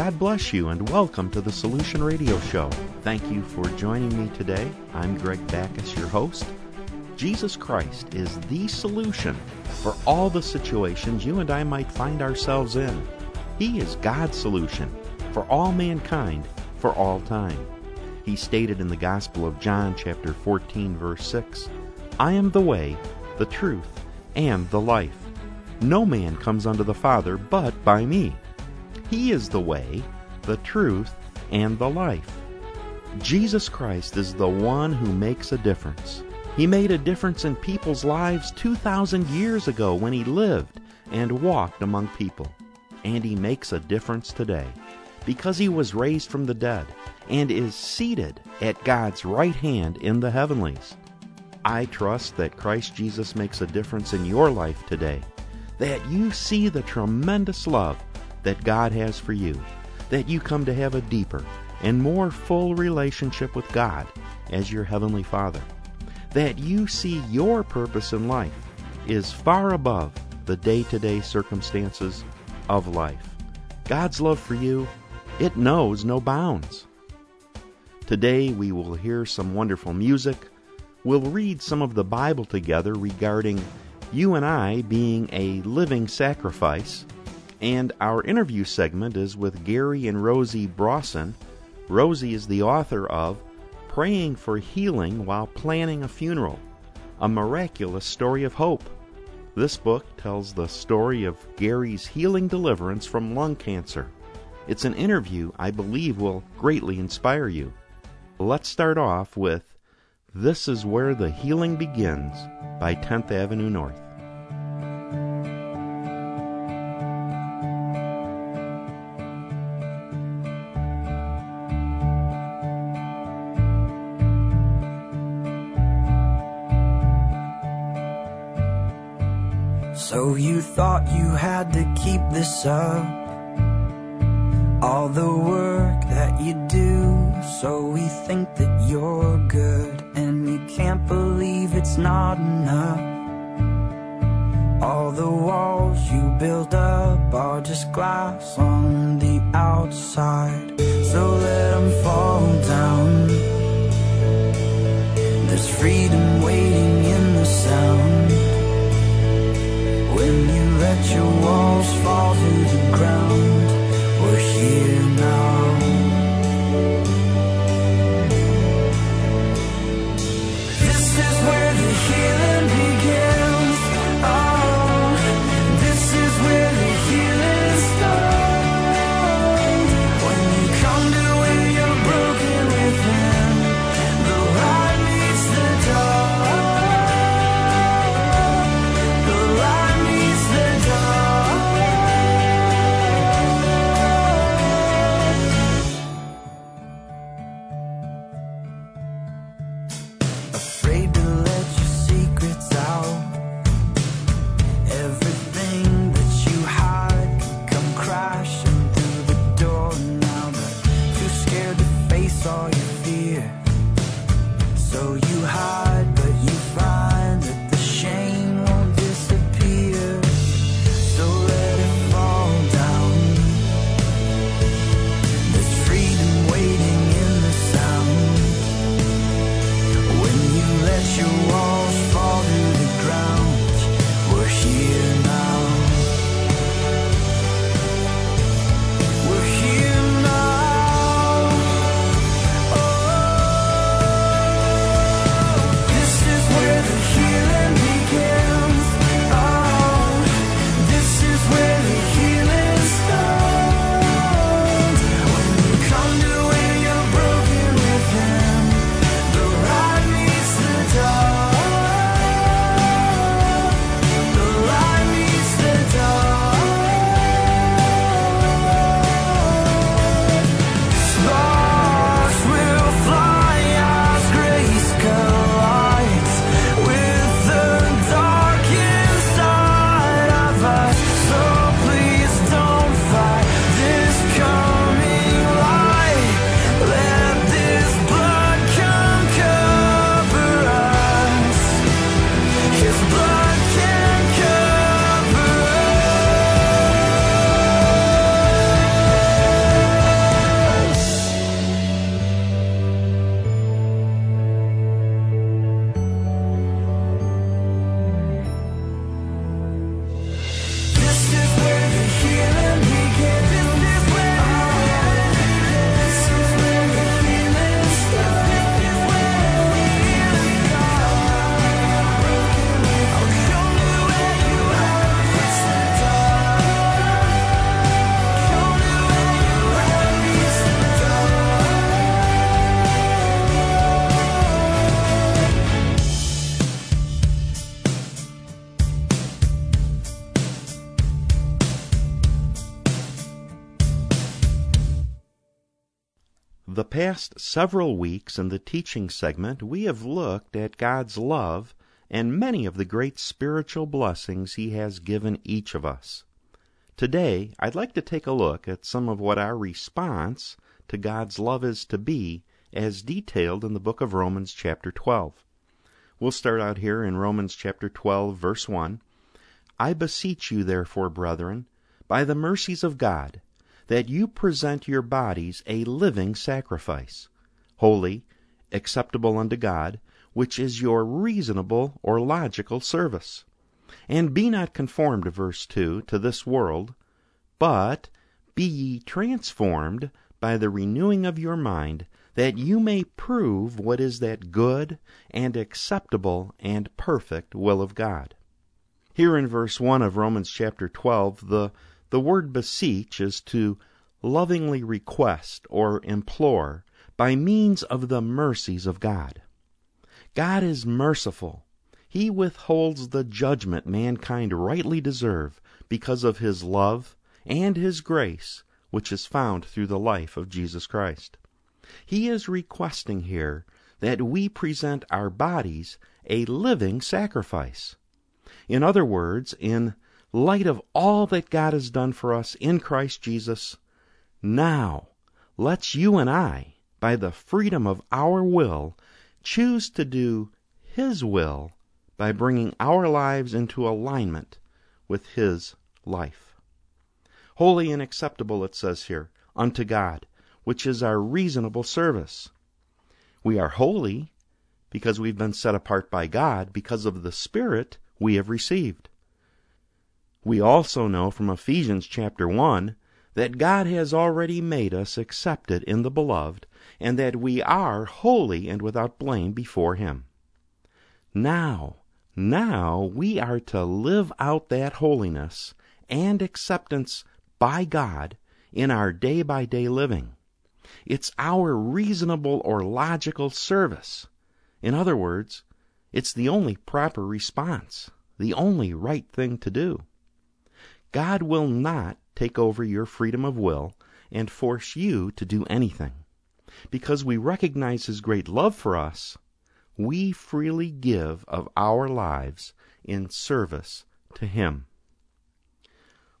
God bless you and welcome to the Solution Radio Show. Thank you for joining me today. I'm Greg Backus, your host. Jesus Christ is the solution for all the situations you and I might find ourselves in. He is God's solution for all mankind for all time. He stated in the Gospel of John, chapter 14, verse 6 I am the way, the truth, and the life. No man comes unto the Father but by me. He is the way, the truth, and the life. Jesus Christ is the one who makes a difference. He made a difference in people's lives 2,000 years ago when he lived and walked among people. And he makes a difference today because he was raised from the dead and is seated at God's right hand in the heavenlies. I trust that Christ Jesus makes a difference in your life today, that you see the tremendous love that God has for you, that you come to have a deeper and more full relationship with God as your Heavenly Father, that you see your purpose in life is far above the day to day circumstances of life. God's love for you, it knows no bounds. Today we will hear some wonderful music. We'll read some of the Bible together regarding you and I being a living sacrifice and our interview segment is with Gary and Rosey Brausen. Rosey is the author of Praying for Healing While Planning a Funeral, a miraculous story of hope. This book tells the story of Gary's healing deliverance from lung cancer. It's an interview I believe will greatly inspire you. Let's start off with This is Where the Healing Begins by 10th Avenue North. You had to keep this up. All the work that you do So we think that you're good And you can't believe it's not enough. All the walls you build up Are just glass on the outside your walls fall past several weeks in the teaching segment, we have looked at God's love and many of the great spiritual blessings He has given each of us. Today, I'd like to take a look at some of what our response to God's love is to be, as detailed in the book of Romans, chapter 12. We'll start out here in Romans chapter 12, verse 1. I beseech you, therefore, brethren, by the mercies of God, that you present your bodies a living sacrifice, holy, acceptable unto God, which is your reasonable or logical service. And be not conformed, verse 2, to this world, but be ye transformed by the renewing of your mind, that you may prove what is that good and acceptable and perfect will of God. Here in verse 1 of Romans chapter 12, the the word beseech is to lovingly request or implore by means of the mercies of God. God is merciful. He withholds the judgment mankind rightly deserve because of his love and his grace, which is found through the life of Jesus Christ. He is requesting here that we present our bodies a living sacrifice. In other words, in light of all that God has done for us in Christ Jesus, now let's you and I, by the freedom of our will, choose to do His will by bringing our lives into alignment with His life. Holy and acceptable, it says here, unto God, which is our reasonable service. We are holy because we've been set apart by God because of the Spirit we have received. We also know from Ephesians chapter 1 that God has already made us accepted in the Beloved, and that we are holy and without blame before Him. Now, now we are to live out that holiness and acceptance by God in our day by day living. It's our reasonable or logical service. In other words, it's the only proper response, the only right thing to do. God will not take over your freedom of will and force you to do anything. Because we recognize His great love for us, we freely give of our lives in service to Him.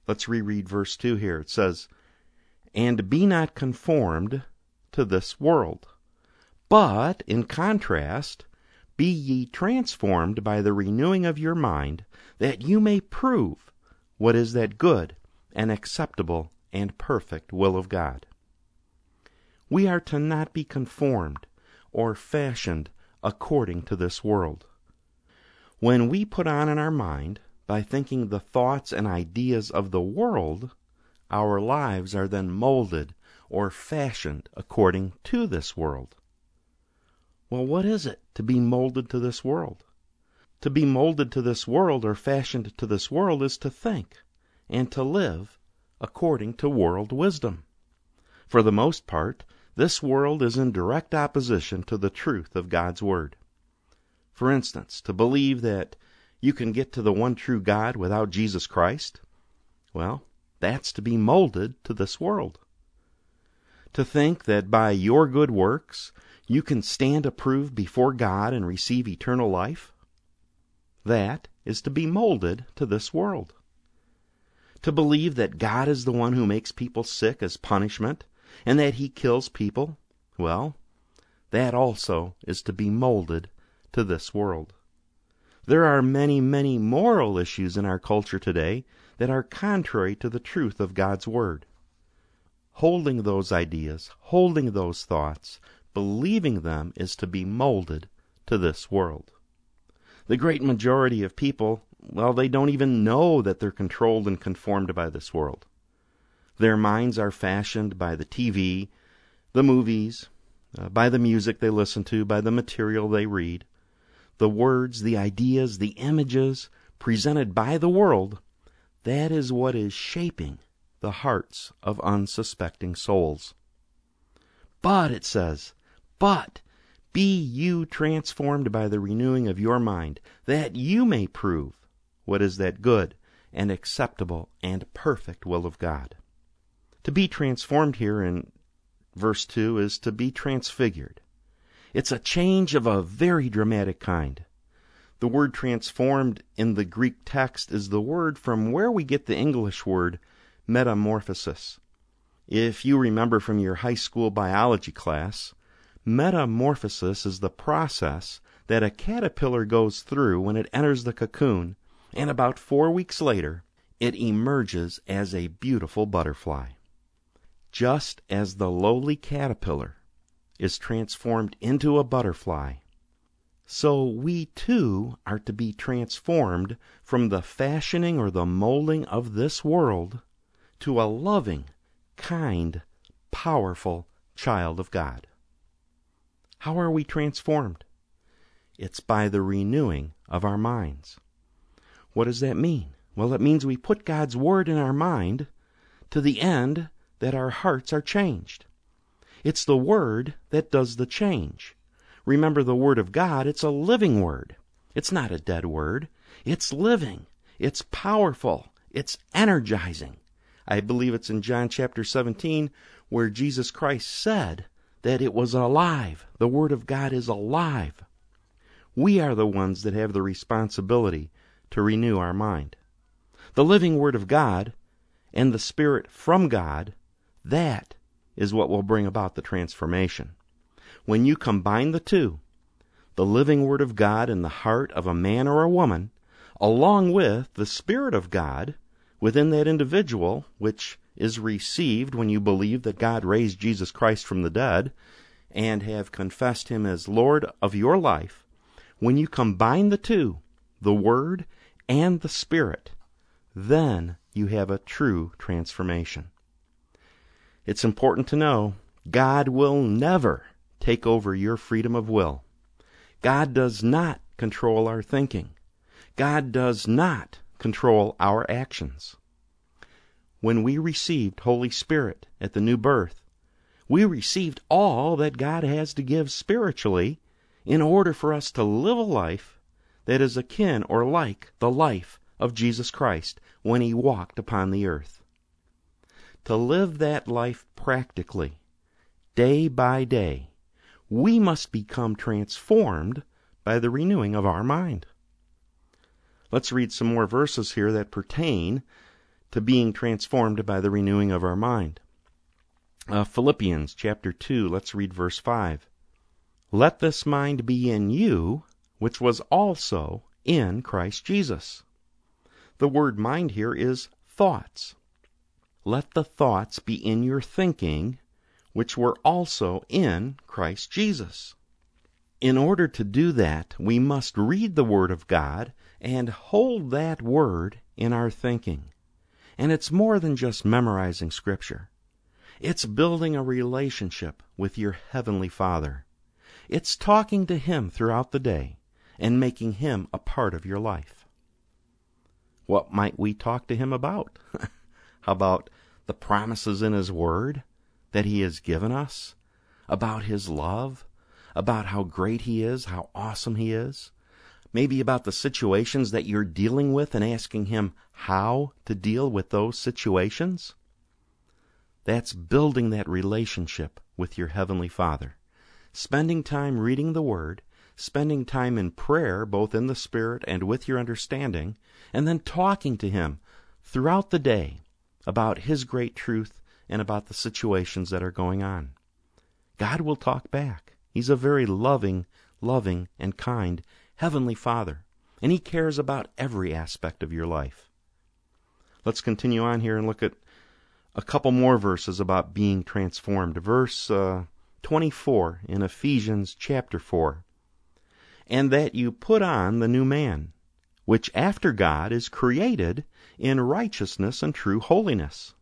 Let's reread verse 2 here. It says, And be not conformed to this world, but, in contrast, be ye transformed by the renewing of your mind, that you may prove what is that good and acceptable and perfect will of God. We are to not be conformed or fashioned according to this world. When we put on in our mind, by thinking the thoughts and ideas of the world, our lives are then molded or fashioned according to this world. Well, what is it to be molded to this world? To be molded to this world or fashioned to this world is to think and to live according to world wisdom. For the most part, this world is in direct opposition to the truth of God's Word. For instance, to believe that you can get to the one true God without Jesus Christ, well, that's to be molded to this world. To think that by your good works you can stand approved before God and receive eternal life, that is to be molded to this world. To believe that God is the one who makes people sick as punishment, and that he kills people, well, that also is to be molded to this world. There are many, many moral issues in our culture today that are contrary to the truth of God's Word. Holding those ideas, holding those thoughts, believing them is to be molded to this world. The great majority of people, well, they don't even know that they're controlled and conformed by this world. Their minds are fashioned by the TV, the movies, uh, by the music they listen to, by the material they read. The words, the ideas, the images presented by the world, that is what is shaping the hearts of unsuspecting souls. But, it says, but be you transformed by the renewing of your mind, that you may prove what is that good and acceptable and perfect will of God. To be transformed here in verse 2, is to be transfigured. It's a change of a very dramatic kind. The word transformed in the Greek text is the word from where we get the English word metamorphosis. If you remember from your high school biology class, metamorphosis is the process that a caterpillar goes through when it enters the cocoon, and about four weeks later, it emerges as a beautiful butterfly. Just as the lowly caterpillar is transformed into a butterfly so we too are to be transformed from the fashioning or the molding of this world to a loving, kind, powerful child of God. How are we transformed? It's by the renewing of our minds. What does that mean? Well, it means we put God's Word in our mind to the end that our hearts are changed. It's the Word that does the change. Remember the Word of God, it's a living Word. It's not a dead Word. It's living. It's powerful. It's energizing. I believe it's in John chapter 17 where Jesus Christ said that it was alive. The Word of God is alive. We are the ones that have the responsibility to renew our mind. The living Word of God and the Spirit from God, that is what will bring about the transformation. When you combine the two, the living Word of God in the heart of a man or a woman, along with the Spirit of God within that individual, which is received when you believe that God raised Jesus Christ from the dead and have confessed Him as Lord of your life, when you combine the two, the Word and the Spirit, then you have a true transformation. It's important to know God will never take over your freedom of will. God does not control our thinking. God does not control our actions. When we received Holy Spirit at the new birth, we received all that God has to give spiritually in order for us to live a life that is akin or like the life of Jesus Christ when he walked upon the earth. To live that life practically, day by day, we must become transformed by the renewing of our mind. Let's read some more verses here that pertain to being transformed by the renewing of our mind. Uh, Philippians chapter 2, let's read verse 5. Let this mind be in you, which was also in Christ Jesus. The word mind here is thoughts. Let the thoughts be in your thinking which were also in Christ Jesus. In order to do that, we must read the Word of God and hold that Word in our thinking. And it's more than just memorizing Scripture. It's building a relationship with your Heavenly Father. It's talking to Him throughout the day and making Him a part of your life. What might we talk to Him about? How about the promises in His Word? that He has given us, about His love, about how great He is, how awesome He is, maybe about the situations that you're dealing with and asking Him how to deal with those situations. That's building that relationship with your Heavenly Father. Spending time reading the Word, spending time in prayer, both in the Spirit and with your understanding, and then talking to Him throughout the day about His great truth and about the situations that are going on. God will talk back. He's a very loving, loving, and kind Heavenly Father, and He cares about every aspect of your life. Let's continue on here and look at a couple more verses about being transformed. Verse uh, 24 in Ephesians chapter 4. And that you put on the new man, which after God is created in righteousness and true holiness.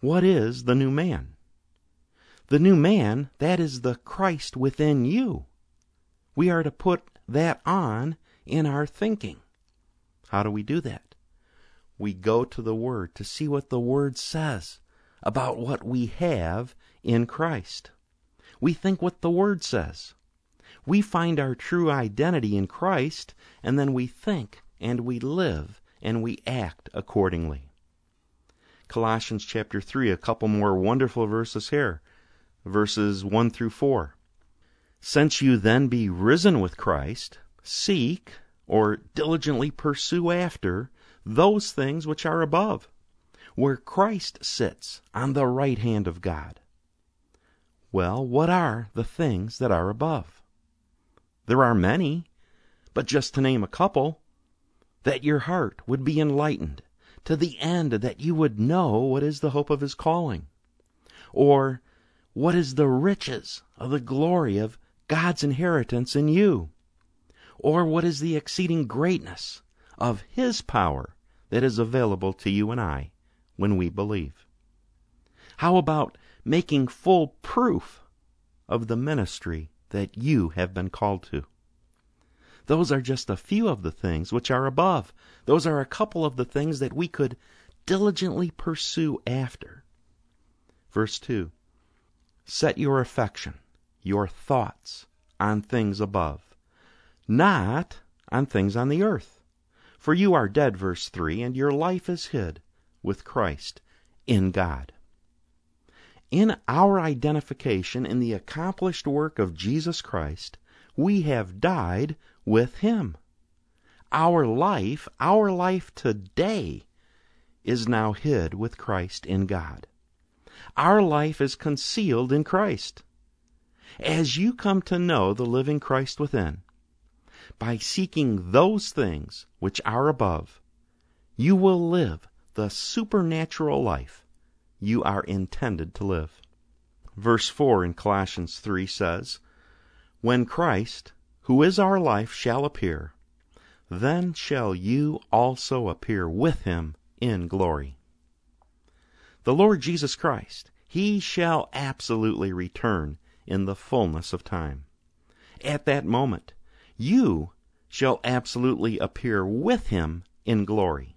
What is the new man? The new man, that is the Christ within you. We are to put that on in our thinking. How do we do that? We go to the Word to see what the Word says about what we have in Christ. We think what the Word says. We find our true identity in Christ, and then we think and we live and we act accordingly. Colossians chapter 3, a couple more wonderful verses here. verses 1 through 4. Since you then be risen with Christ, seek, or diligently pursue after, those things which are above, where Christ sits on the right hand of God. Well, what are the things that are above? There are many, but just to name a couple, that your heart would be enlightened to the end that you would know what is the hope of his calling, or what is the riches of the glory of God's inheritance in you, or what is the exceeding greatness of his power that is available to you and I when we believe. How about making full proof of the ministry that you have been called to. Those are just a few of the things which are above. Those are a couple of the things that we could diligently pursue after. Verse 2 Set your affection, your thoughts, on things above, not on things on the earth. For you are dead, verse 3, and your life is hid with Christ in God in our identification in the accomplished work of Jesus Christ, we have died with Him. Our life, our life today, is now hid with Christ in God. Our life is concealed in Christ. As you come to know the living Christ within, by seeking those things which are above, you will live the supernatural life you are intended to live. Verse 4 in Colossians 3 says, When Christ, who is our life, shall appear, then shall you also appear with him in glory. The Lord Jesus Christ, he shall absolutely return in the fullness of time. At that moment, you shall absolutely appear with him in glory.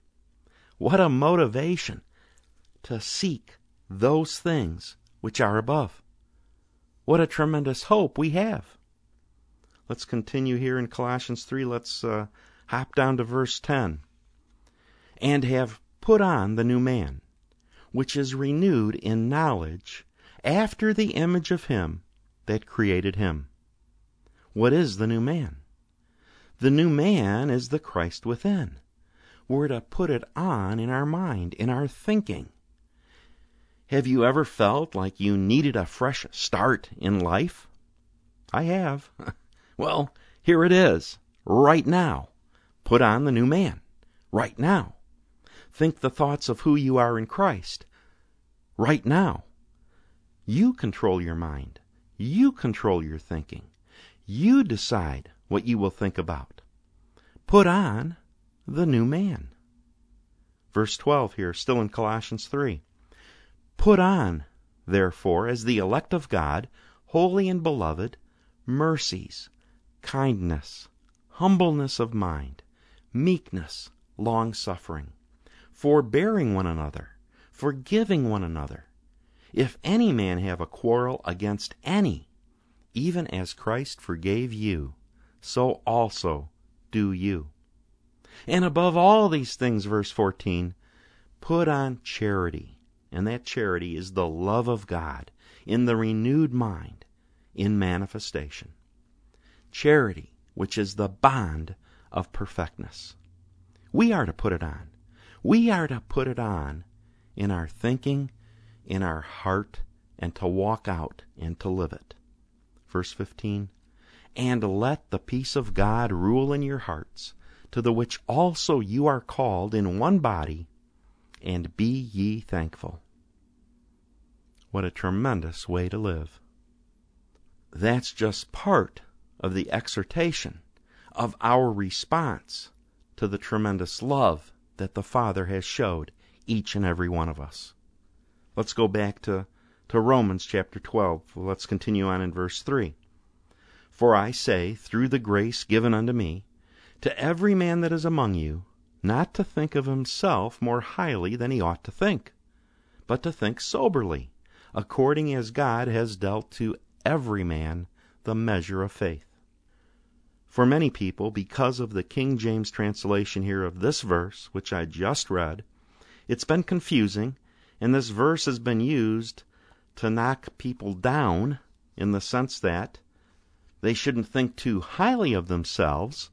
What a motivation to seek those things which are above. What a tremendous hope we have. Let's continue here in Colossians 3. Let's uh, hop down to verse 10. And have put on the new man, which is renewed in knowledge after the image of him that created him. What is the new man? The new man is the Christ within. We're to put it on in our mind, in our thinking. Have you ever felt like you needed a fresh start in life? I have. well, here it is, right now. Put on the new man, right now. Think the thoughts of who you are in Christ, right now. You control your mind. You control your thinking. You decide what you will think about. Put on the new man. Verse 12 here, still in Colossians 3. Put on, therefore, as the elect of God, holy and beloved, mercies, kindness, humbleness of mind, meekness, long suffering, forbearing one another, forgiving one another. If any man have a quarrel against any, even as Christ forgave you, so also do you. And above all these things, verse 14, put on charity and that charity is the love of God in the renewed mind in manifestation. Charity, which is the bond of perfectness. We are to put it on. We are to put it on in our thinking, in our heart, and to walk out and to live it. Verse 15 And let the peace of God rule in your hearts, to the which also you are called in one body and be ye thankful. What a tremendous way to live. That's just part of the exhortation of our response to the tremendous love that the Father has showed each and every one of us. Let's go back to, to Romans chapter 12. Let's continue on in verse 3. For I say, through the grace given unto me, to every man that is among you, not to think of himself more highly than he ought to think, but to think soberly, according as God has dealt to every man the measure of faith. For many people, because of the King James translation here of this verse, which I just read, it's been confusing, and this verse has been used to knock people down in the sense that they shouldn't think too highly of themselves,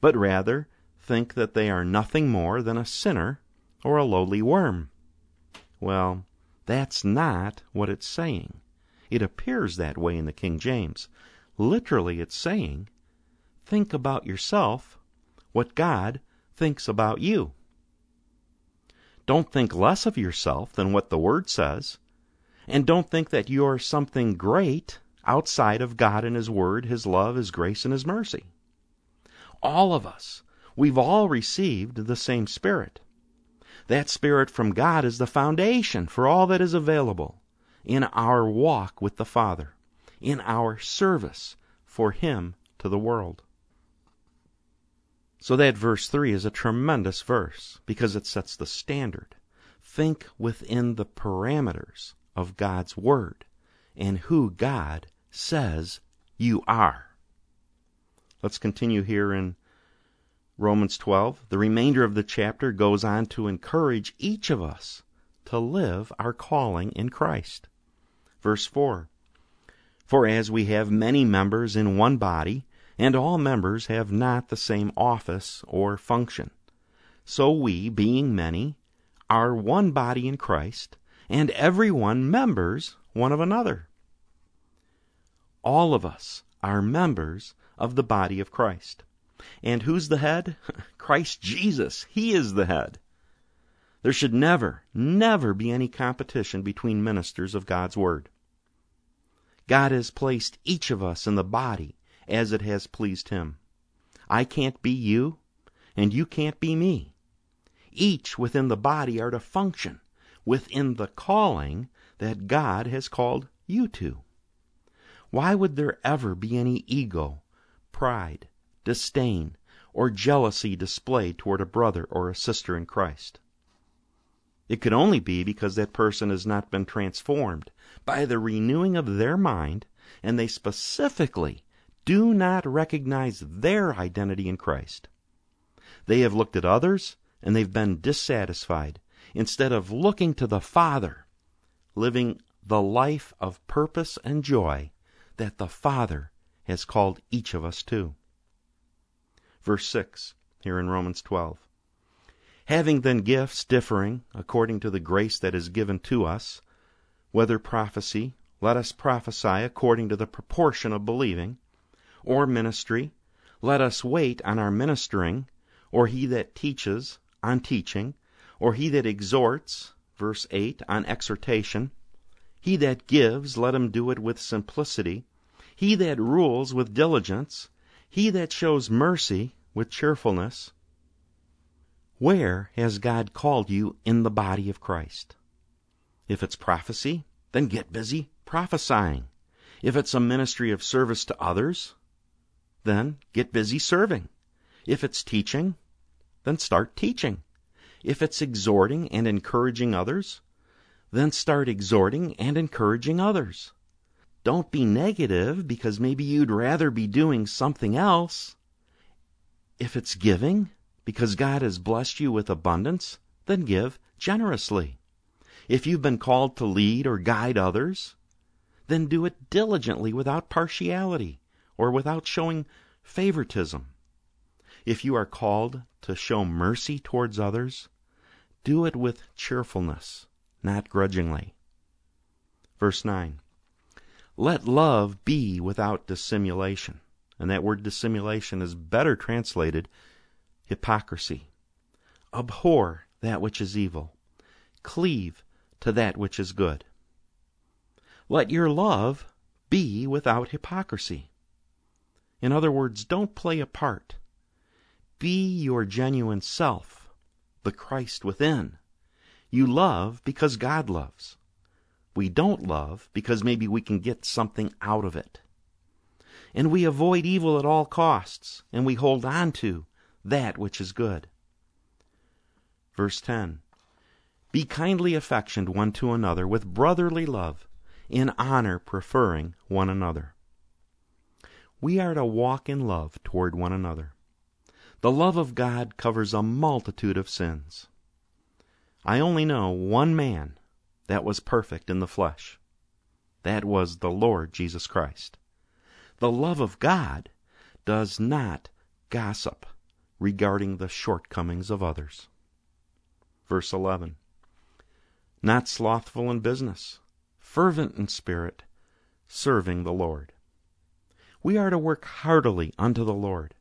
but rather think that they are nothing more than a sinner or a lowly worm. Well, that's not what it's saying. It appears that way in the King James. Literally, it's saying, think about yourself what God thinks about you. Don't think less of yourself than what the Word says, and don't think that you're something great outside of God and His Word, His love, His grace, and His mercy. All of us, we've all received the same Spirit. That Spirit from God is the foundation for all that is available in our walk with the Father, in our service for Him to the world. So that verse 3 is a tremendous verse because it sets the standard. Think within the parameters of God's Word and who God says you are. Let's continue here in Romans 12. The remainder of the chapter goes on to encourage each of us to live our calling in Christ. Verse 4 For as we have many members in one body, and all members have not the same office or function, so we, being many, are one body in Christ, and every one members one of another. All of us are members of the body of Christ. And who's the head? Christ Jesus. He is the head. There should never, never be any competition between ministers of God's Word. God has placed each of us in the body as it has pleased Him. I can't be you, and you can't be me. Each within the body are to function within the calling that God has called you to. Why would there ever be any ego, pride, disdain, or jealousy displayed toward a brother or a sister in Christ? It could only be because that person has not been transformed by the renewing of their mind, and they specifically do not recognize their identity in Christ. They have looked at others and they've been dissatisfied instead of looking to the Father, living the life of purpose and joy that the Father has called each of us to. Verse 6, here in Romans 12. Having then gifts differing according to the grace that is given to us, whether prophecy, let us prophesy according to the proportion of believing, or ministry, let us wait on our ministering, or he that teaches on teaching, or he that exhorts, verse 8, on exhortation. He that gives, let him do it with simplicity. He that rules with diligence. He that shows mercy with cheerfulness. Where has God called you in the body of Christ? If it's prophecy, then get busy prophesying. If it's a ministry of service to others, then get busy serving. If it's teaching, then start teaching. If it's exhorting and encouraging others, then start exhorting and encouraging others. Don't be negative because maybe you'd rather be doing something else. If it's giving because God has blessed you with abundance, then give generously. If you've been called to lead or guide others, then do it diligently without partiality or without showing favoritism. If you are called to show mercy towards others, do it with cheerfulness, not grudgingly. Verse 9 Let love be without dissimulation. And that word dissimulation is better translated hypocrisy. Abhor that which is evil. Cleave to that which is good. Let your love be without hypocrisy. In other words, don't play a part. Be your genuine self the Christ within. You love because God loves. We don't love because maybe we can get something out of it. And we avoid evil at all costs, and we hold on to that which is good. Verse 10 Be kindly affectioned one to another with brotherly love, in honor preferring one another. We are to walk in love toward one another. The love of God covers a multitude of sins. I only know one man that was perfect in the flesh. That was the Lord Jesus Christ. The love of God does not gossip regarding the shortcomings of others. Verse 11 Not slothful in business, fervent in spirit, serving the Lord. We are to work heartily unto the Lord,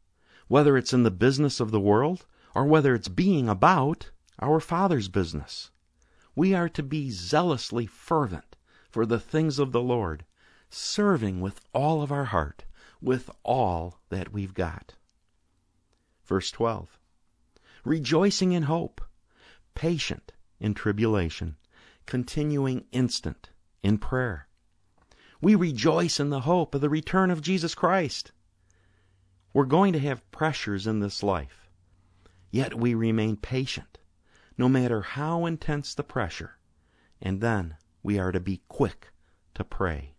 whether it's in the business of the world or whether it's being about our Father's business. We are to be zealously fervent for the things of the Lord, serving with all of our heart, with all that we've got. Verse 12 Rejoicing in hope, patient in tribulation, continuing instant in prayer. We rejoice in the hope of the return of Jesus Christ. We're going to have pressures in this life, yet we remain patient no matter how intense the pressure, and then we are to be quick to pray.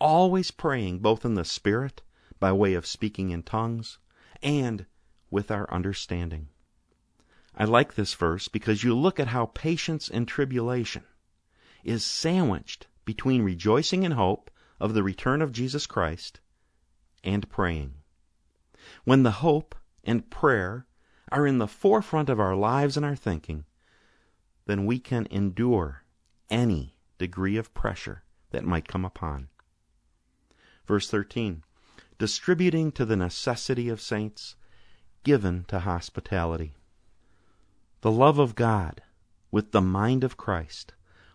Always praying both in the Spirit, by way of speaking in tongues, and with our understanding. I like this verse because you look at how patience in tribulation is sandwiched between rejoicing in hope of the return of Jesus Christ and praying. When the hope and prayer are in the forefront of our lives and our thinking, then we can endure any degree of pressure that might come upon. Verse 13 Distributing to the necessity of saints, given to hospitality. The love of God, with the mind of Christ,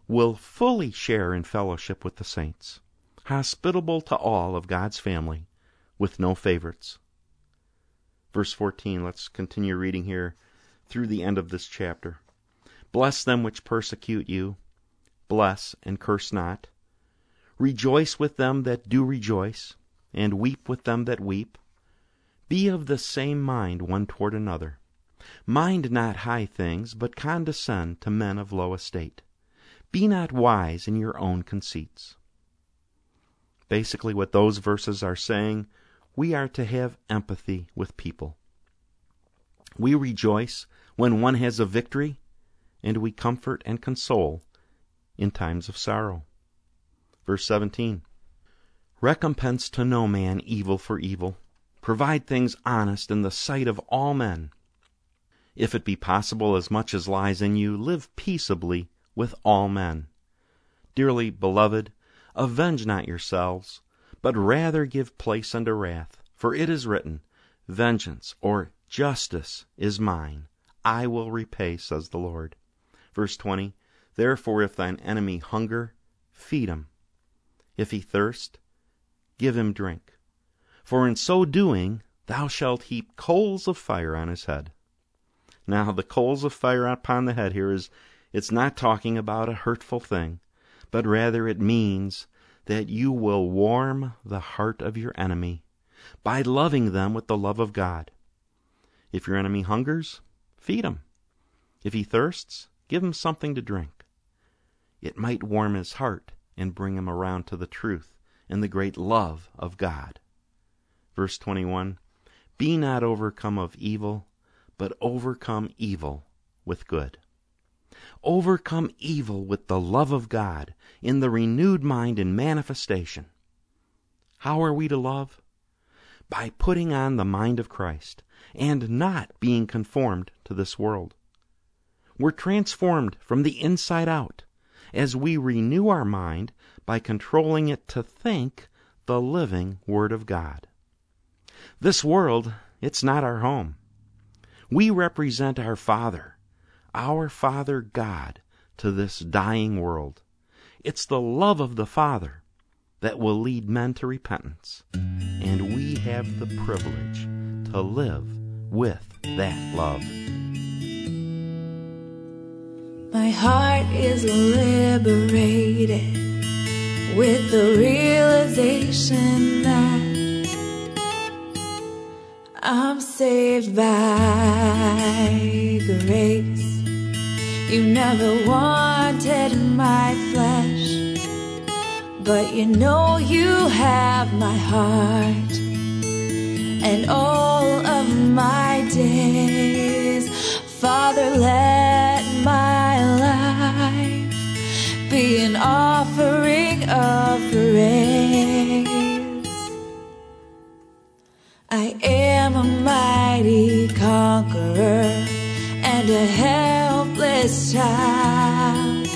will fully share in fellowship with the saints, hospitable to all of God's family, with no favorites verse 14. Let's continue reading here through the end of this chapter. Bless them which persecute you, bless and curse not. Rejoice with them that do rejoice, and weep with them that weep. Be of the same mind one toward another. Mind not high things, but condescend to men of low estate. Be not wise in your own conceits. Basically, what those verses are saying we are to have empathy with people. We rejoice when one has a victory, and we comfort and console in times of sorrow. Verse 17 Recompense to no man evil for evil. Provide things honest in the sight of all men. If it be possible, as much as lies in you, live peaceably with all men. Dearly beloved, avenge not yourselves but rather give place unto wrath. For it is written, Vengeance or justice is mine, I will repay, says the Lord. Verse 20 Therefore, if thine enemy hunger, feed him. If he thirst, give him drink. For in so doing, thou shalt heap coals of fire on his head. Now, the coals of fire upon the head here is, it's not talking about a hurtful thing, but rather it means that you will warm the heart of your enemy by loving them with the love of God. If your enemy hungers, feed him. If he thirsts, give him something to drink. It might warm his heart and bring him around to the truth and the great love of God. Verse 21 Be not overcome of evil, but overcome evil with good. Overcome evil with the love of God in the renewed mind and manifestation. How are we to love? By putting on the mind of Christ and not being conformed to this world. We're transformed from the inside out as we renew our mind by controlling it to think the living Word of God. This world, it's not our home. We represent our Father our Father God to this dying world. It's the love of the Father that will lead men to repentance, and we have the privilege to live with that love. My heart is liberated with the realization that I'm saved by grace. You never wanted my flesh, but you know you have my heart and all of my days. Father, let my life be an offering of praise. I am a mighty conqueror and a head motherless child.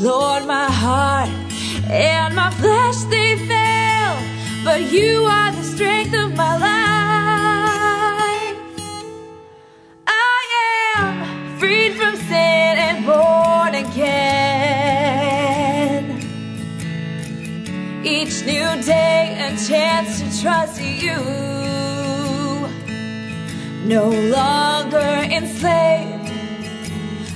Lord, my heart and my flesh they fail, but you are the strength of my life. I am freed from sin and born again. Each new day, a chance to trust you. No longer enslaved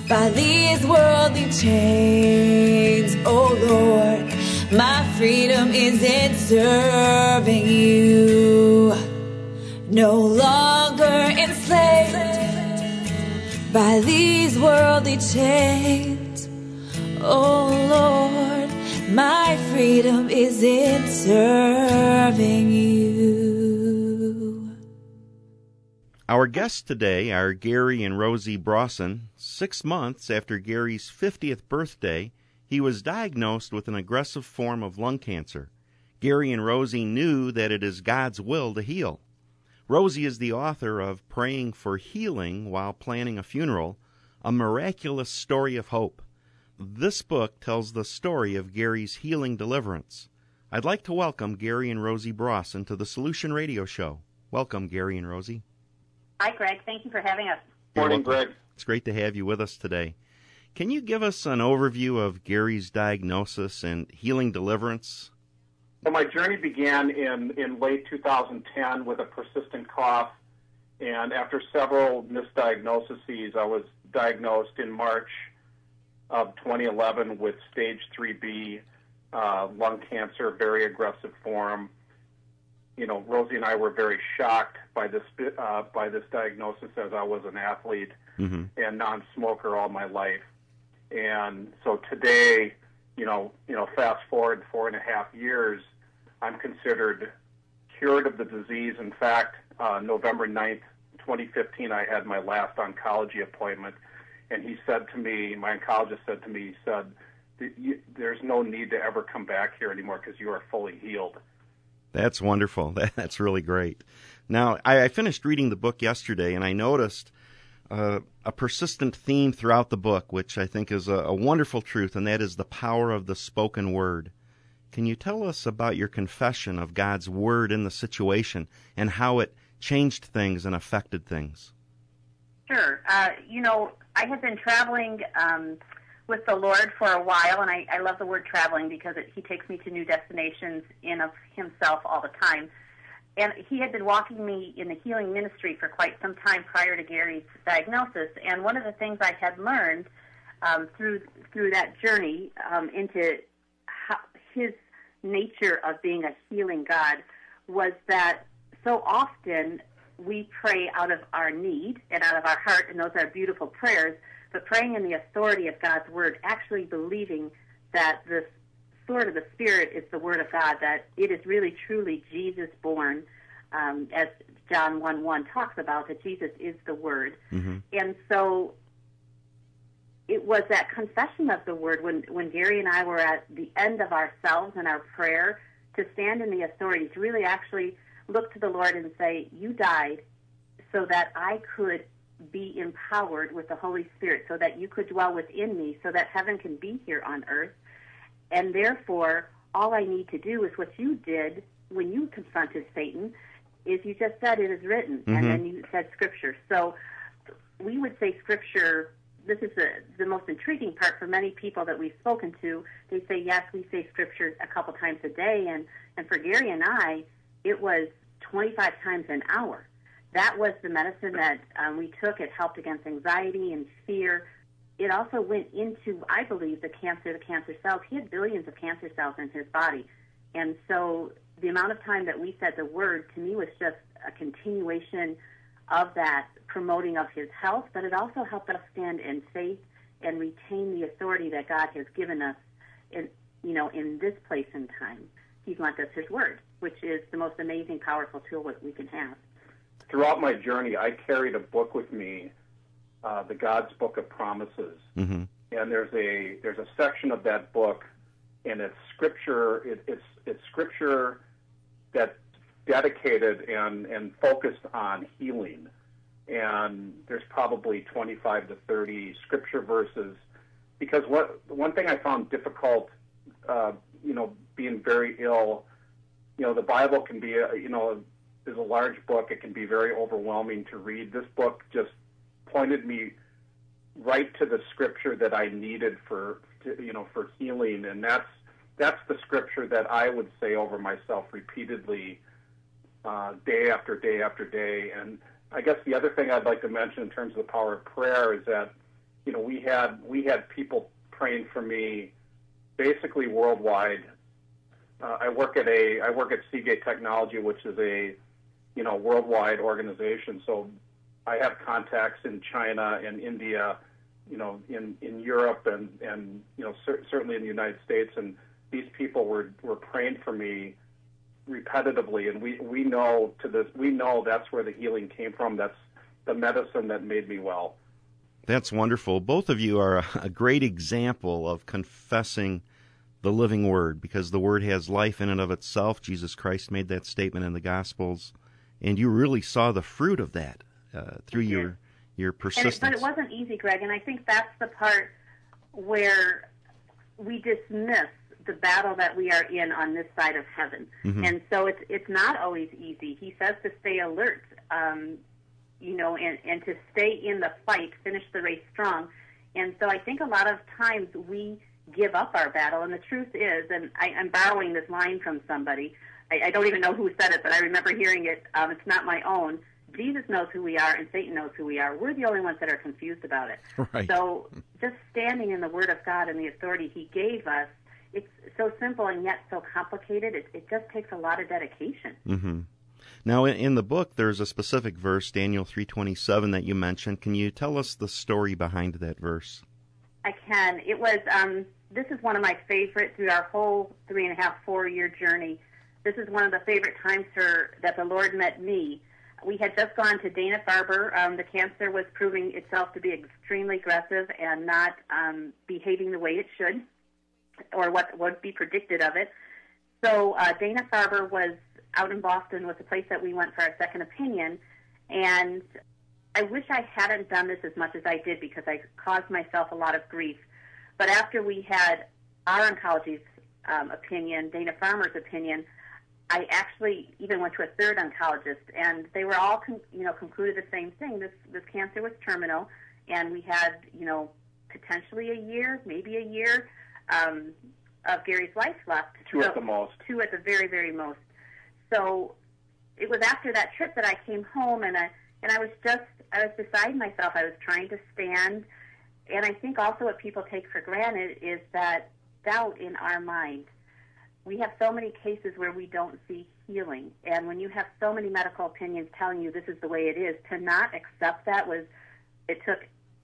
by these worldly chains. Oh Lord, my freedom is in serving you. No longer enslaved by these worldly chains. Oh Lord, my freedom is in serving you. Our guests today are Gary and Rosey Brausen. Six months after Gary's 50th birthday, he was diagnosed with an aggressive form of lung cancer. Gary and Rosey knew that it is God's will to heal. Rosey is the author of Praying for Healing While Planning a Funeral, a miraculous story of hope. This book tells the story of Gary's healing deliverance. I'd like to welcome Gary and Rosey Brausen to the Solution Radio Show. Welcome, Gary and Rosey. Hi, Greg. Thank you for having us. Morning, Greg. It's great to have you with us today. Can you give us an overview of Gary's diagnosis and healing deliverance? Well, my journey began in, in late 2010 with a persistent cough, and after several misdiagnoses, I was diagnosed in March of 2011 with stage 3B uh, lung cancer, very aggressive form. You know, Rosey and I were very shocked by this uh, by this diagnosis, as I was an athlete Mm-hmm. and non-smoker all my life. And so today, you know, you know, fast forward four and a half years, I'm considered cured of the disease. In fact, uh, November 9th, 2015, I had my last oncology appointment, and he said to me, my oncologist said to me, he said, "There's no need to ever come back here anymore because you are fully healed." That's wonderful. That's really great. Now, I, I finished reading the book yesterday, and I noticed uh, a persistent theme throughout the book, which I think is a, a wonderful truth, and that is the power of the spoken word. Can you tell us about your confession of God's word in the situation and how it changed things and affected things? Sure. Uh, you know, I had been traveling um, with the Lord for a while, and I, I love the word traveling because it, He takes me to new destinations in of Himself all the time. And He had been walking me in the healing ministry for quite some time prior to Gary's diagnosis. And one of the things I had learned um, through through that journey um, into how, His nature of being a healing God was that so often we pray out of our need and out of our heart, and those are beautiful prayers, but praying in the authority of God's word, actually believing that the sword of the Spirit is the word of God, that it is really truly Jesus born, um, as John 1 1 talks about, that Jesus is the word. Mm-hmm. And so it was that confession of the word when, when Gary and I were at the end of ourselves in our prayer to stand in the authority, to really actually look to the Lord and say, You died so that I could be empowered with the Holy Spirit, so that you could dwell within me, so that heaven can be here on earth. And therefore, all I need to do is what you did when you confronted Satan, is you just said it is written, Mhm. and then you said Scripture. So we would say Scripture. This is the the most intriguing part for many people that we've spoken to. They say yes, we say Scripture a couple times a day, and and for Gary and I, it was 25 times an hour. That was the medicine that um, we took. It helped against anxiety and fear. It also went into, I believe, the cancer, the cancer cells. He had billions of cancer cells in his body. And so the amount of time that we said the word to me was just a continuation of that promoting of his health, but it also helped us stand in faith and retain the authority that God has given us in you know, in this place and time. He's lent us his word, which is the most amazing, powerful tool that we can have. Throughout my journey, I carried a book with me, uh, the God's Book of Promises. Mm-hmm. and there's a there's a section of that book, and it's scripture. It, it's it's scripture that's dedicated and and focused on healing, and there's probably 25 to 30 scripture verses. Because what one thing I found difficult, uh, you know, being very ill, you know, the Bible can be, a, you know, is a large book. It can be very overwhelming to read. This book just pointed me right to the scripture that I needed for, to, you know, for healing, and that's that's the scripture that I would say over myself repeatedly, uh, day after day after day. And I guess the other thing I'd like to mention in terms of the power of prayer is that, you know, we had we had people praying for me, basically worldwide. Uh, I work at a I work at Seagate Technology, which is a, you know, worldwide organization. So I have contacts in China and India, you know, in in Europe and and you know cer- certainly in the United States and these people were were praying for me repetitively, and we we know to this we know that's where the healing came from. That's the medicine that made me well. That's wonderful. Both of you are a great example of confessing the living word because the word has life in and of itself. Jesus Christ made that statement in the Gospels, and you really saw the fruit of that uh, through your your persistence. It, but it wasn't easy, Greg, and I think that's the part where we dismiss the battle that we are in on this side of heaven. Mm-hmm. And so it's it's not always easy. He says to stay alert, um, you know, and, and to stay in the fight, finish the race strong. And so I think a lot of times we give up our battle. And the truth is, and I, I'm borrowing this line from somebody. I, I don't even know who said it, but I remember hearing it. Um, it's not my own. Jesus knows who we are and Satan knows who we are. We're the only ones that are confused about it. Right. So just standing in the Word of God and the authority He gave us it's so simple and yet so complicated. It, it just takes a lot of dedication. Mm-hmm. Now, in the book, there's a specific verse, Daniel 3:27, that you mentioned. Can you tell us the story behind that verse? I can. It was. Um, this is one of my favorite through our whole three and a half, four year journey. This is one of the favorite times for that the Lord met me. We had just gone to Dana Farber. Um, the cancer was proving itself to be extremely aggressive and not um, behaving the way it should or what would be predicted of it. So uh, Dana Farber was out in Boston was the place that we went for our second opinion, and I wish I hadn't done this as much as I did because I caused myself a lot of grief. But after we had our oncology's um, opinion, Dana Farber's opinion, I actually even went to a third oncologist, and they were all, con- you know, concluded the same thing. This this cancer was terminal, and we had, you know, potentially a year, maybe a year um, of Gary's life left. Two so, at the most. Two at the very, very most. So it was after that trip that I came home and I and I was just I was beside myself. I was trying to stand, and I think also what people take for granted is that doubt in our mind. We have so many cases where we don't see healing, and when you have so many medical opinions telling you this is the way it is, to not accept that was it took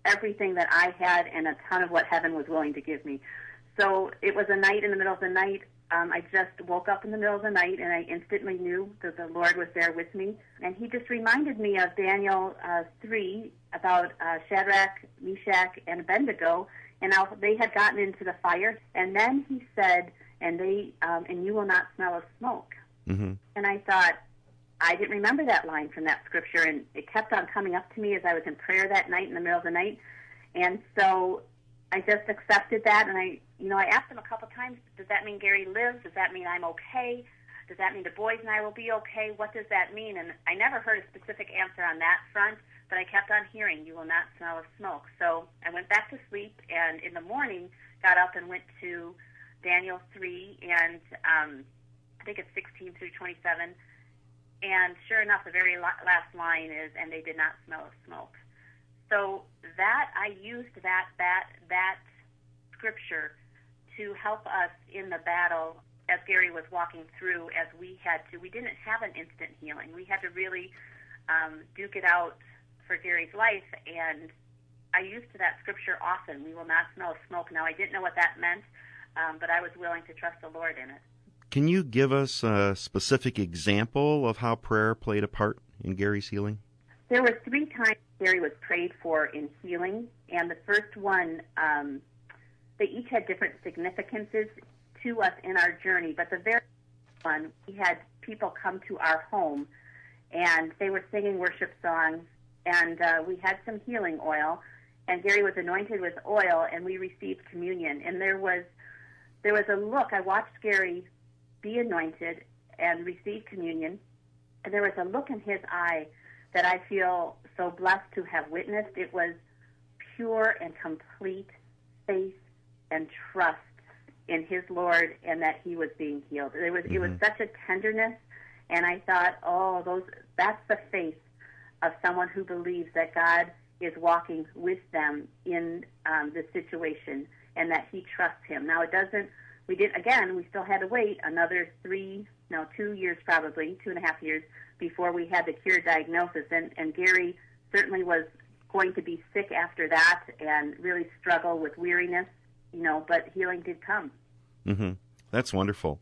everything that I had and a ton of what heaven was willing to give me. So it was a night in the middle of the night. Um, I just woke up in the middle of the night and I instantly knew that the Lord was there with me. And He just reminded me of Daniel uh, 3 about uh, Shadrach, Meshach, and Abednego and how they had gotten into the fire. And then He said, and they um, and you will not smell of smoke. Mm-hmm. And I thought, I didn't remember that line from that scripture, and it kept on coming up to me as I was in prayer that night in the middle of the night. And so I just accepted that, and I, you know, I asked him a couple times, does that mean Gary lives? Does that mean I'm okay? Does that mean the boys and I will be okay? What does that mean? And I never heard a specific answer on that front, but I kept on hearing, you will not smell of smoke. So I went back to sleep, and in the morning, got up and went to Daniel 3, and um, I think it's 16 through 27. And sure enough, the very last line is, and they did not smell of smoke. So that I used that that that scripture to help us in the battle as Gary was walking through. As we had to, we didn't have an instant healing. We had to really um, duke it out for Gary's life, and I used that scripture often. We will not smell smoke. Now I didn't know what that meant, um, but I was willing to trust the Lord in it. Can you give us a specific example of how prayer played a part in Gary's healing? There were three times Gary was prayed for in healing, and the first one, um, they each had different significances to us in our journey. But the very one, we had people come to our home, and they were singing worship songs, and uh, we had some healing oil, and Gary was anointed with oil, and we received communion. And there was there was a look. I watched Gary be anointed and receive communion, and there was a look in his eye that I feel so blessed to have witnessed. It was pure and complete faith and trust in his Lord and that he was being healed. There was mm-hmm. it was mm-hmm. such a tenderness and I thought, oh, those that's the faith of someone who believes that God is walking with them in um, the situation and that he trusts him. Now it doesn't we did again, we still had to wait another three no, two years probably, two and a half years before we had the cure diagnosis and, and Gary certainly was going to be sick after that and really struggle with weariness, you know, but healing did come. Mm-hmm. That's wonderful.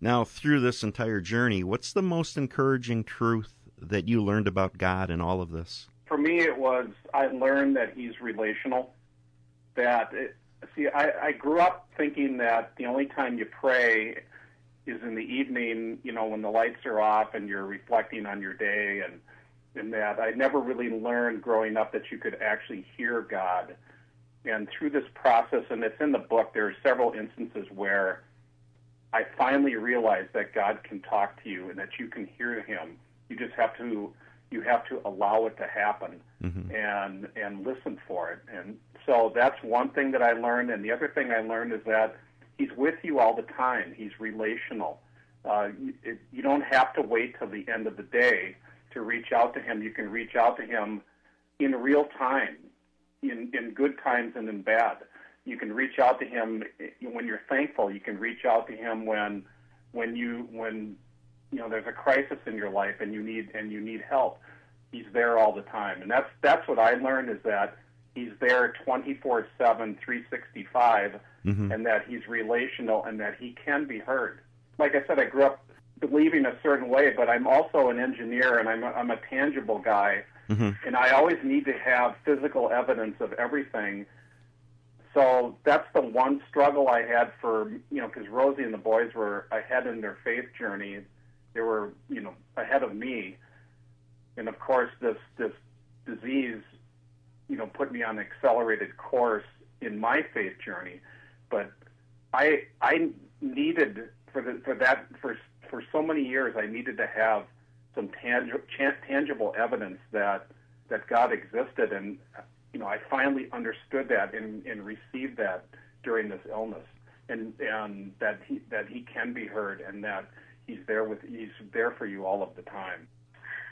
Now, through this entire journey, what's the most encouraging truth that you learned about God in all of this? For me, it was I learned that He's relational. That it, see, I, I grew up thinking that the only time you pray is in the evening, you know, when the lights are off and you're reflecting on your day and in that. I never really learned growing up that you could actually hear God. And through this process, and it's in the book, there are several instances where I finally realized that God can talk to you and that you can hear Him. You just have to you have to allow it to happen mm-hmm. and and listen for it. And so that's one thing that I learned. And the other thing I learned is that He's with you all the time. He's relational. Uh, it, you don't have to wait till the end of the day to reach out to him. You can reach out to him in real time, in, in good times and in bad. You can reach out to him when you're thankful. You can reach out to him when when you when you know there's a crisis in your life and you need and you need help. He's there all the time, and that's that's what I learned is that he's there 24/7, 365, mm-hmm. and that he's relational and that he can be heard. Like I said, I grew up believing a certain way, but I'm also an engineer and I'm a, I'm a tangible guy, mm-hmm. and I always need to have physical evidence of everything. So that's the one struggle I had for you know because Rosey and the boys were ahead in their faith journey, they were you know ahead of me, and of course this this disease you know put me on an accelerated course in my faith journey, but I I needed for the for that for for so many years, I needed to have some tangible, tangible evidence that that God existed, and you know, I finally understood that and, and received that during this illness, and and that he that he can be heard, and that he's there with he's there for you all of the time.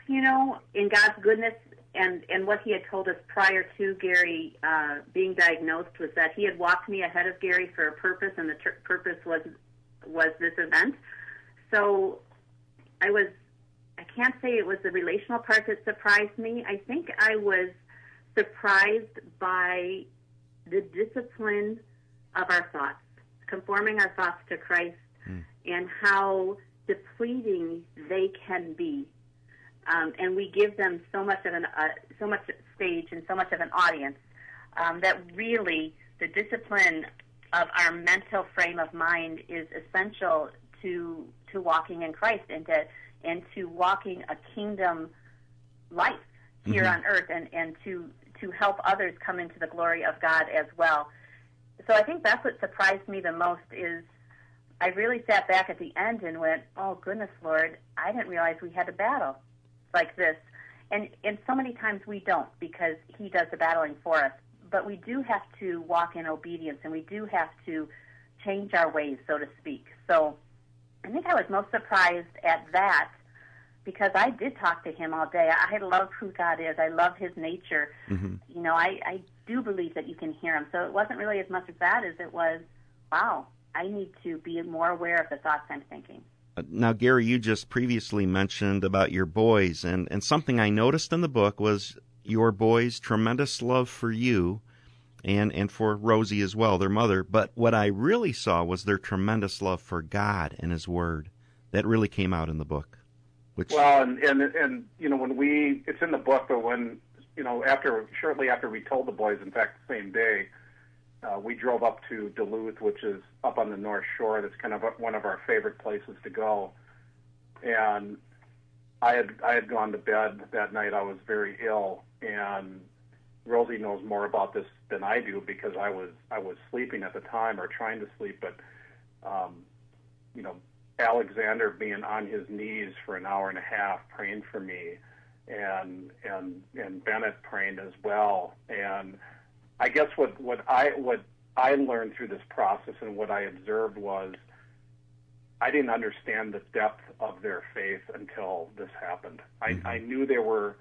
You know, in God's goodness and and what he had told us prior to Gary uh, being diagnosed was that he had walked me ahead of Gary for a purpose, and the ter- purpose was was this event. So I was, I can't say it was the relational part that surprised me. I think I was surprised by the discipline of our thoughts, conforming our thoughts to Christ, mm. and how depleting they can be. Um, and we give them so much of an uh, so much stage and so much of an audience um, that really the discipline of our mental frame of mind is essential to to walking in Christ and to and to walking a kingdom life here mm-hmm. on earth and, and to to help others come into the glory of God as well. So I think that's what surprised me the most is I really sat back at the end and went, "Oh goodness, Lord, I didn't realize we had a battle like this." And and so many times we don't because he does the battling for us. But we do have to walk in obedience and we do have to change our ways, so to speak. So I think I was most surprised at that because I did talk to him all day. I love who God is. I love his nature. Mm-hmm. You know, I, I do believe that you can hear him. So it wasn't really as much of that as it was, wow, I need to be more aware of the thoughts I'm thinking. Uh, now, Gary, you just previously mentioned about your boys, and, and something I noticed in the book was your boys' tremendous love for you and and for Rosey as well, their mother. But what I really saw was their tremendous love for God and His Word. That really came out in the book. Which well, and and and you know when we it's in the book, but when you know after shortly after we told the boys, in fact, the same day. Uh, we drove up to Duluth, which is up on the North Shore. That's kind of one of our favorite places to go. And I had I had gone to bed that night. I was very ill, and Rosey knows more about this than I do because I was I was sleeping at the time or trying to sleep, but um, you know, Alexander being on his knees for an hour and a half praying for me, and and and Bennett praying as well. And I guess what what I what I learned through this process and what I observed was I didn't understand the depth of their faith until this happened. Mm-hmm. I, I knew they were,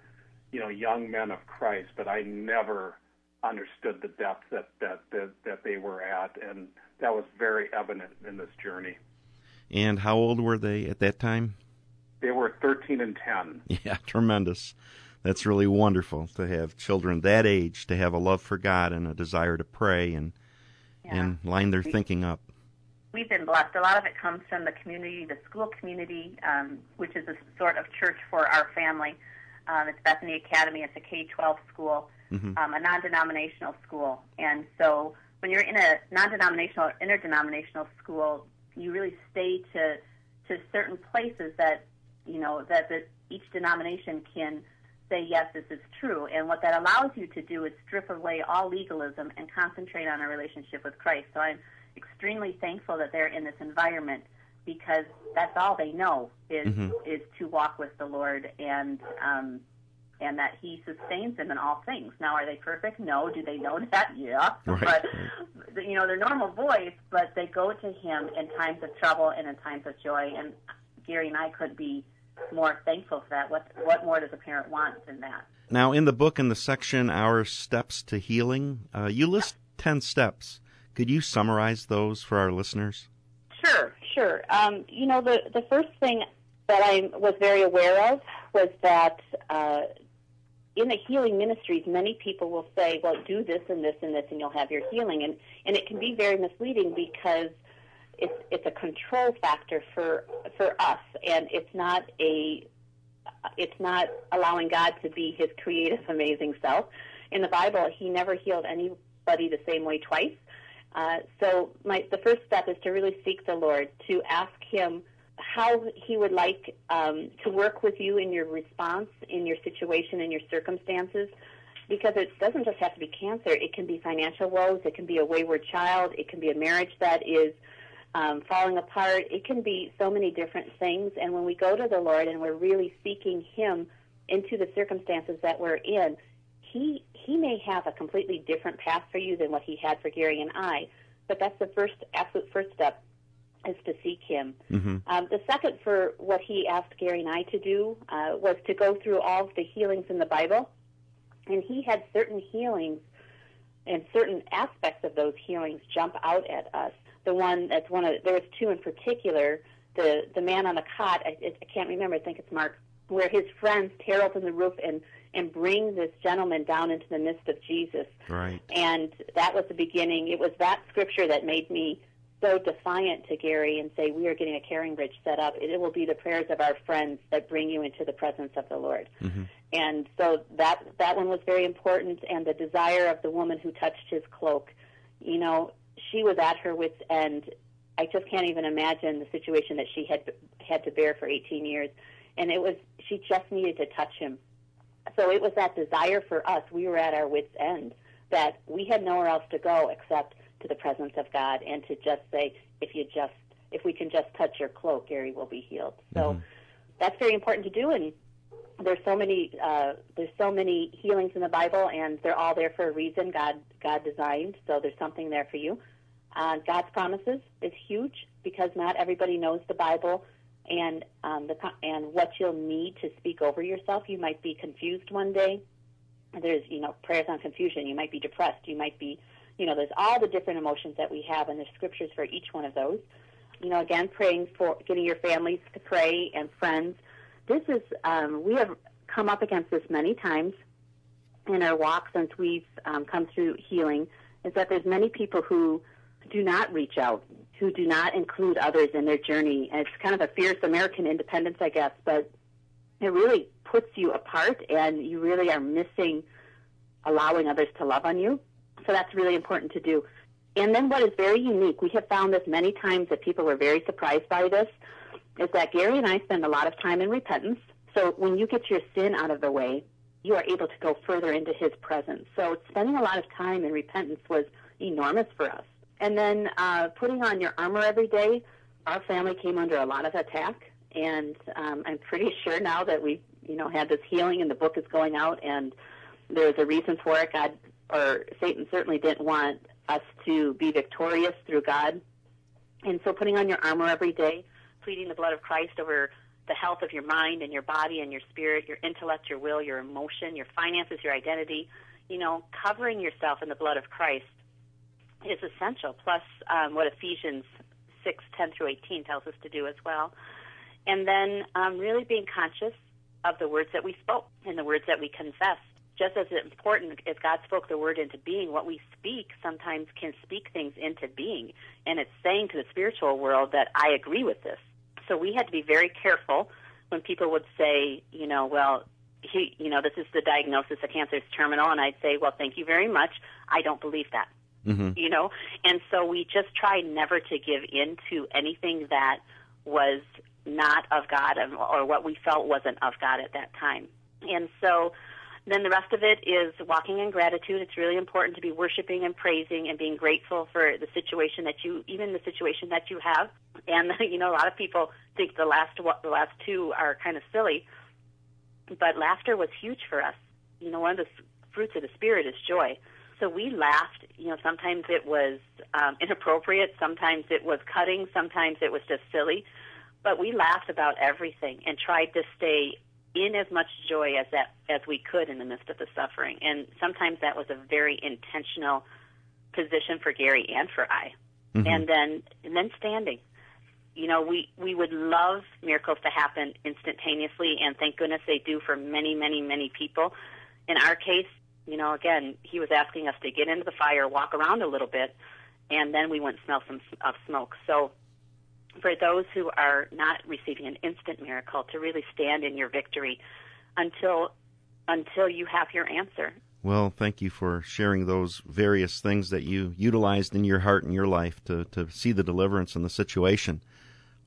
you know, young men of Christ, but I never understood the depth that, that that that they were at, and that was very evident in this journey. And how old were they at that time? They were 13 and 10. Yeah, tremendous. That's really wonderful to have children that age to have a love for God and a desire to pray and yeah. and line their thinking up. We've been blessed. A lot of it comes from the community, the school community, um, which is a sort of church for our family. Um, it's Bethany Academy. It's a K-12 school, mm-hmm. um, a non-denominational school, and so when you're in a non-denominational or interdenominational school, you really stay to to certain places that you know that the, each denomination can say yes, this is true. And what that allows you to do is strip away all legalism and concentrate on a relationship with Christ. So I'm extremely thankful that they're in this environment because that's all they know is mm-hmm. is to walk with the Lord and um, and that He sustains them in all things. Now, are they perfect? No. Do they know that? Yeah. Right. But you know, they're normal voice, but they go to Him in times of trouble and in times of joy. And Gary and I could be more thankful for that. What what more does a parent want than that? Now, in the book, in the section "Our Steps to Healing," uh, you list ten steps. Could you summarize those for our listeners? Sure, sure. Um, you know, the the first thing that I was very aware of was that uh, in the healing ministries, many people will say, "Well, do this and this and this, and you'll have your healing," and and it can be very misleading because it's it's a control factor for for us, and it's not a it's not allowing God to be His creative, amazing self. In the Bible, He never healed anybody the same way twice. Uh, so my the first step is to really seek the Lord, to ask Him how He would like um, to work with you in your response, in your situation, in your circumstances because it doesn't just have to be cancer. It can be financial woes. It can be a wayward child. It can be a marriage that is um, falling apart. It can be so many different things. And when we go to the Lord and we're really seeking Him into the circumstances that we're in, He He may have a completely different path for you than what He had for Gary and I. But that's the first, absolute first step is to seek Him. Mm-hmm. Um, the second for what He asked Gary and I to do uh, was to go through all of the healings in the Bible, and He had certain healings and certain aspects of those healings jump out at us the one that's one of there was two in particular. The the man on the cot, I, I can't remember. I think it's Mark, where his friends tear open the roof and and bring this gentleman down into the midst of Jesus. Right. And that was the beginning. It was that scripture that made me so defiant to Gary and say, We are getting a CaringBridge set up. It will be the prayers of our friends that bring you into the presence of the Lord. Mm-hmm. And so that that one was very important and the desire of the woman who touched his cloak. You know, she was at her wits' end. I just can't even imagine the situation that she had had to bear for 18 years, and it was she just needed to touch him. So it was that desire for us. We were at our wits' end that we had nowhere else to go except to the presence of God and to just say, if you just if we can just touch your cloak, Gary will be healed. So mm-hmm. that's very important to do, and there's so many uh, there's so many healings in the Bible, and they're all there for a reason. God God designed, so there's something there for you. Uh, God's promises is huge because not everybody knows the Bible and um, the and what you'll need to speak over yourself. You might be confused one day. There's you know prayers on confusion. You might be depressed. You might be you know there's all the different emotions that we have, and there's scriptures for each one of those. You know, again, praying for getting your families to pray and friends. This is um, we have come up against this many times in our walk since we've um, come through healing. Is that there's many people who do not reach out, who do not include others in their journey. And it's kind of a fierce American independence, I guess, but it really puts you apart and you really are missing allowing others to love on you. So that's really important to do. And then what is very unique, we have found this many times that people were very surprised by this, is that Gary and I spend a lot of time in repentance. So when you get your sin out of the way, you are able to go further into His presence. So spending a lot of time in repentance was enormous for us. And then uh, putting on your armor every day, our family came under a lot of attack, and um, I'm pretty sure now that we've, you know, had this healing and the book is going out, and there's a reason for it. God or Satan certainly didn't want us to be victorious through God, and so putting on your armor every day, pleading the blood of Christ over the health of your mind and your body and your spirit, your intellect, your will, your emotion, your finances, your identity, you know, covering yourself in the blood of Christ is essential. Plus, um, what Ephesians six ten through 18 tells us to do as well. And then um, really being conscious of the words that we spoke and the words that we confessed. Just as important as God spoke the word into being, what we speak sometimes can speak things into being. And it's saying to the spiritual world that I agree with this. So we had to be very careful when people would say, you know, well, he, you know, this is the diagnosis, the cancer is terminal, and I'd say, well, thank you very much. I don't believe that. Mm-hmm. You know, and so we just tried never to give in to anything that was not of God or what we felt wasn't of God at that time. And so then the rest of it is walking in gratitude. It's really important to be worshiping and praising and being grateful for the situation that you, even the situation that you have. And you know, a lot of people think the last the last two are kind of silly, but laughter was huge for us. You know, one of the fruits of the spirit is joy so we laughed. You know, sometimes it was um, inappropriate, sometimes it was cutting, sometimes it was just silly, but we laughed about everything and tried to stay in as much joy as that as we could in the midst of the suffering. And sometimes that was a very intentional position for Gary and for I. Mm-hmm. And then and then standing. You know, we we would love miracles to happen instantaneously, and thank goodness they do for many, many, many people. In our case, you know, again, he was asking us to get into the fire, walk around a little bit, and then we went smell some of smoke. So, for those who are not receiving an instant miracle, to really stand in your victory until until you have your answer. Well, thank you for sharing those various things that you utilized in your heart and your life to, to see the deliverance in the situation.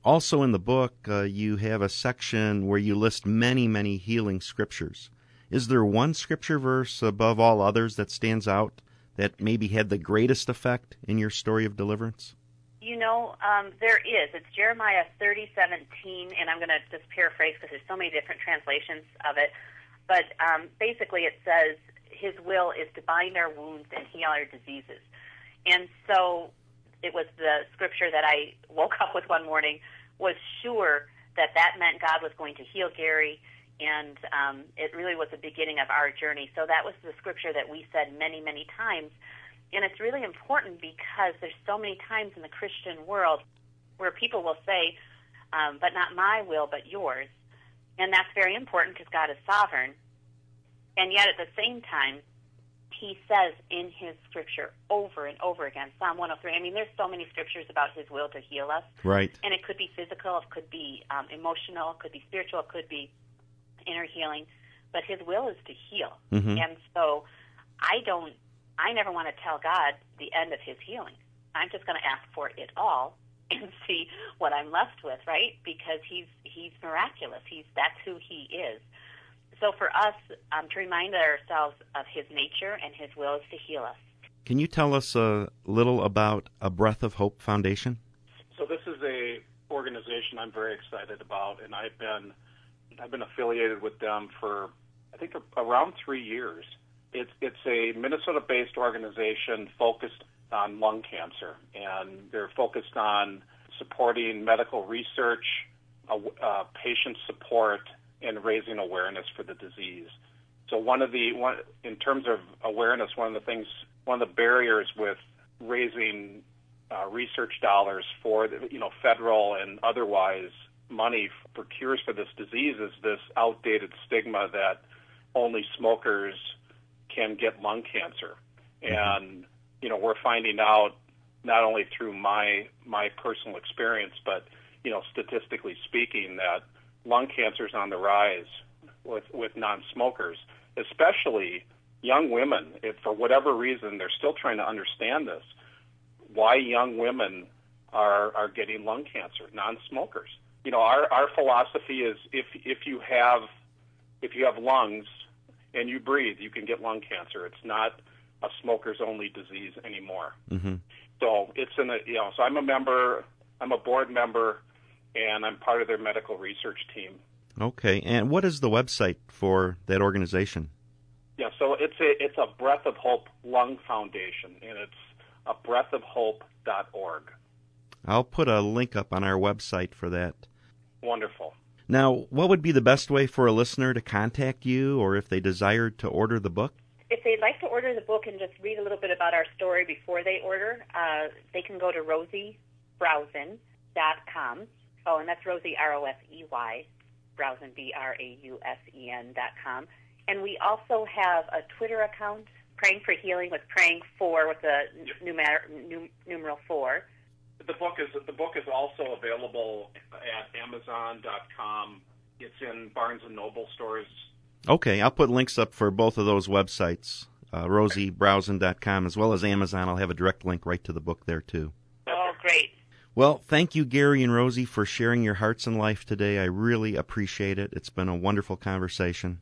Also, in the book, uh, you have a section where you list many, many healing scriptures. Is there one scripture verse above all others that stands out that maybe had the greatest effect in your story of deliverance? You know, um, there is. It's Jeremiah thirty seventeen, and I'm going to just paraphrase because there's so many different translations of it. But um, basically, it says, His will is to bind our wounds and heal our diseases. And so it was the scripture that I woke up with one morning, was sure that that meant God was going to heal Gary and um, it really was the beginning of our journey. So that was the scripture that we said many, many times. And it's really important because there's so many times in the Christian world where people will say, um, but not my will, but yours. And that's very important because God is sovereign. And yet at the same time, he says in his scripture over and over again, Psalm 103. I mean, there's so many scriptures about his will to heal us. Right. And it could be physical, it could be um, emotional, it could be spiritual, it could be inner healing, but His will is to heal. Mm-hmm. And so I don't, I never want to tell God the end of His healing. I'm just going to ask for it all and see what I'm left with, right? Because He's He's miraculous. He's that's who He is. So for us, um, to remind ourselves of His nature and His will is to heal us. Can you tell us a little about a Breath of Hope Foundation? So this is a organization I'm very excited about, and I've been I've been affiliated with them for I think around three years. It's it's a Minnesota-based organization focused on lung cancer, and they're focused on supporting medical research, uh, uh, patient support, and raising awareness for the disease. So one of the one in terms of awareness, one of the things, one of the barriers with raising uh, research dollars for the, you know federal and otherwise money for cures for this disease is this outdated stigma that only smokers can get lung cancer. Mm-hmm. And you know, we're finding out not only through my my personal experience, but you know, statistically speaking, that lung cancer is on the rise with with non-smokers, especially young women. If for whatever reason they're still trying to understand this, why young women are are getting lung cancer, non-smokers you know, our, our philosophy is if if you have if you have lungs, and you breathe, you can get lung cancer. It's not a smokers only disease anymore. Mm-hmm. So it's in a you know. So I'm a member. I'm a board member, and I'm part of their medical research team. Okay, and what is the website for that organization? Yeah, so it's a it's a Breath of Hope Lung Foundation, and it's a breathofhope.org. I'll put a link up on our website for that. Wonderful. Now, what would be the best way for a listener to contact you, or if they desired to order the book? If they'd like to order the book and just read a little bit about our story before they order, uh, they can go to roseybrausen.com. Oh, and that's Rosey, R O S E Y, Brausen, B R A U S E N dot com. And we also have a Twitter account, Praying for Healing with Praying For with the numer- num- numeral four. The book is the book is also available at Amazon.com. It's in Barnes and Noble stores. Okay, I'll put links up for both of those websites, uh, roseybrausen.com as well as Amazon. I'll have a direct link right to the book there too. Oh, great. Well, thank you, Gary and Rosey, for sharing your hearts and life today. I really appreciate it. It's been a wonderful conversation.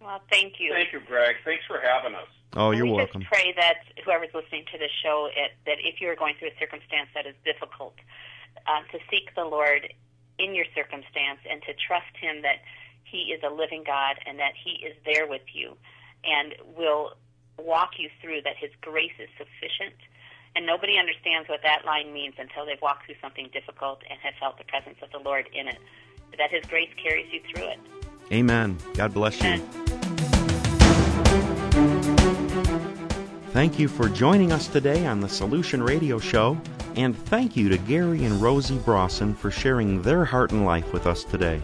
Well, thank you. Thank you, Greg. Thanks for having us. Oh, you're we welcome. just pray that whoever's listening to this show, it, that if you're going through a circumstance that is difficult, uh, to seek the Lord in your circumstance and to trust Him that He is a living God and that He is there with you and will walk you through, that His grace is sufficient. And nobody understands what that line means until they've walked through something difficult and have felt the presence of the Lord in it. That His grace carries you through it. Amen. God bless you. Thank you for joining us today on the Solution Radio Show, and thank you to Gary and Rosey Brausen for sharing their heart and life with us today.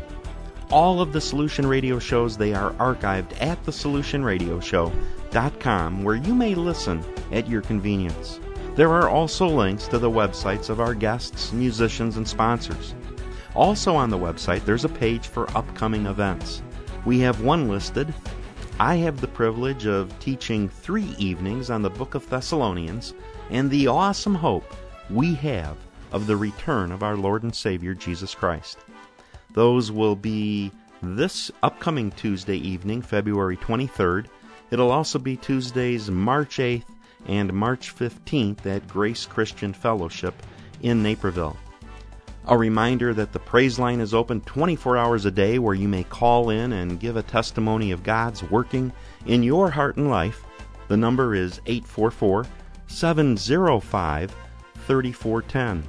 All of the Solution Radio shows they are archived at thesolutionradioshow.com where you may listen at your convenience. There are also links to the websites of our guests, musicians, and sponsors. Also on the website, there's a page for upcoming events. We have one listed. I have the privilege of teaching three evenings on the book of Thessalonians and the awesome hope we have of the return of our Lord and Savior Jesus Christ. Those will be this upcoming Tuesday evening, February 23rd. It'll also be Tuesdays, March 8th and March 15th at Grace Christian Fellowship in Naperville. A reminder that the praise line is open 24 hours a day where you may call in and give a testimony of God's working in your heart and life. The number is 844 705 3410.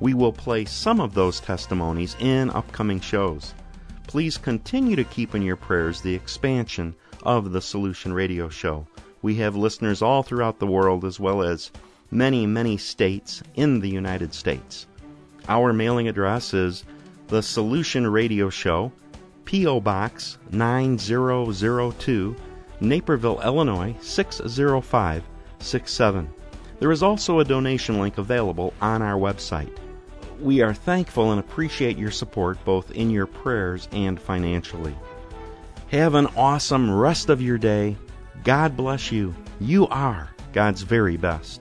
We will play some of those testimonies in upcoming shows. Please continue to keep in your prayers the expansion of the Solution Radio Show. We have listeners all throughout the world as well as many, many states in the United States. Our mailing address is The Solution Radio Show, P.O. Box 9002, Naperville, Illinois 60567. There is also a donation link available on our website. We are thankful and appreciate your support both in your prayers and financially. Have an awesome rest of your day. God bless you. You are God's very best.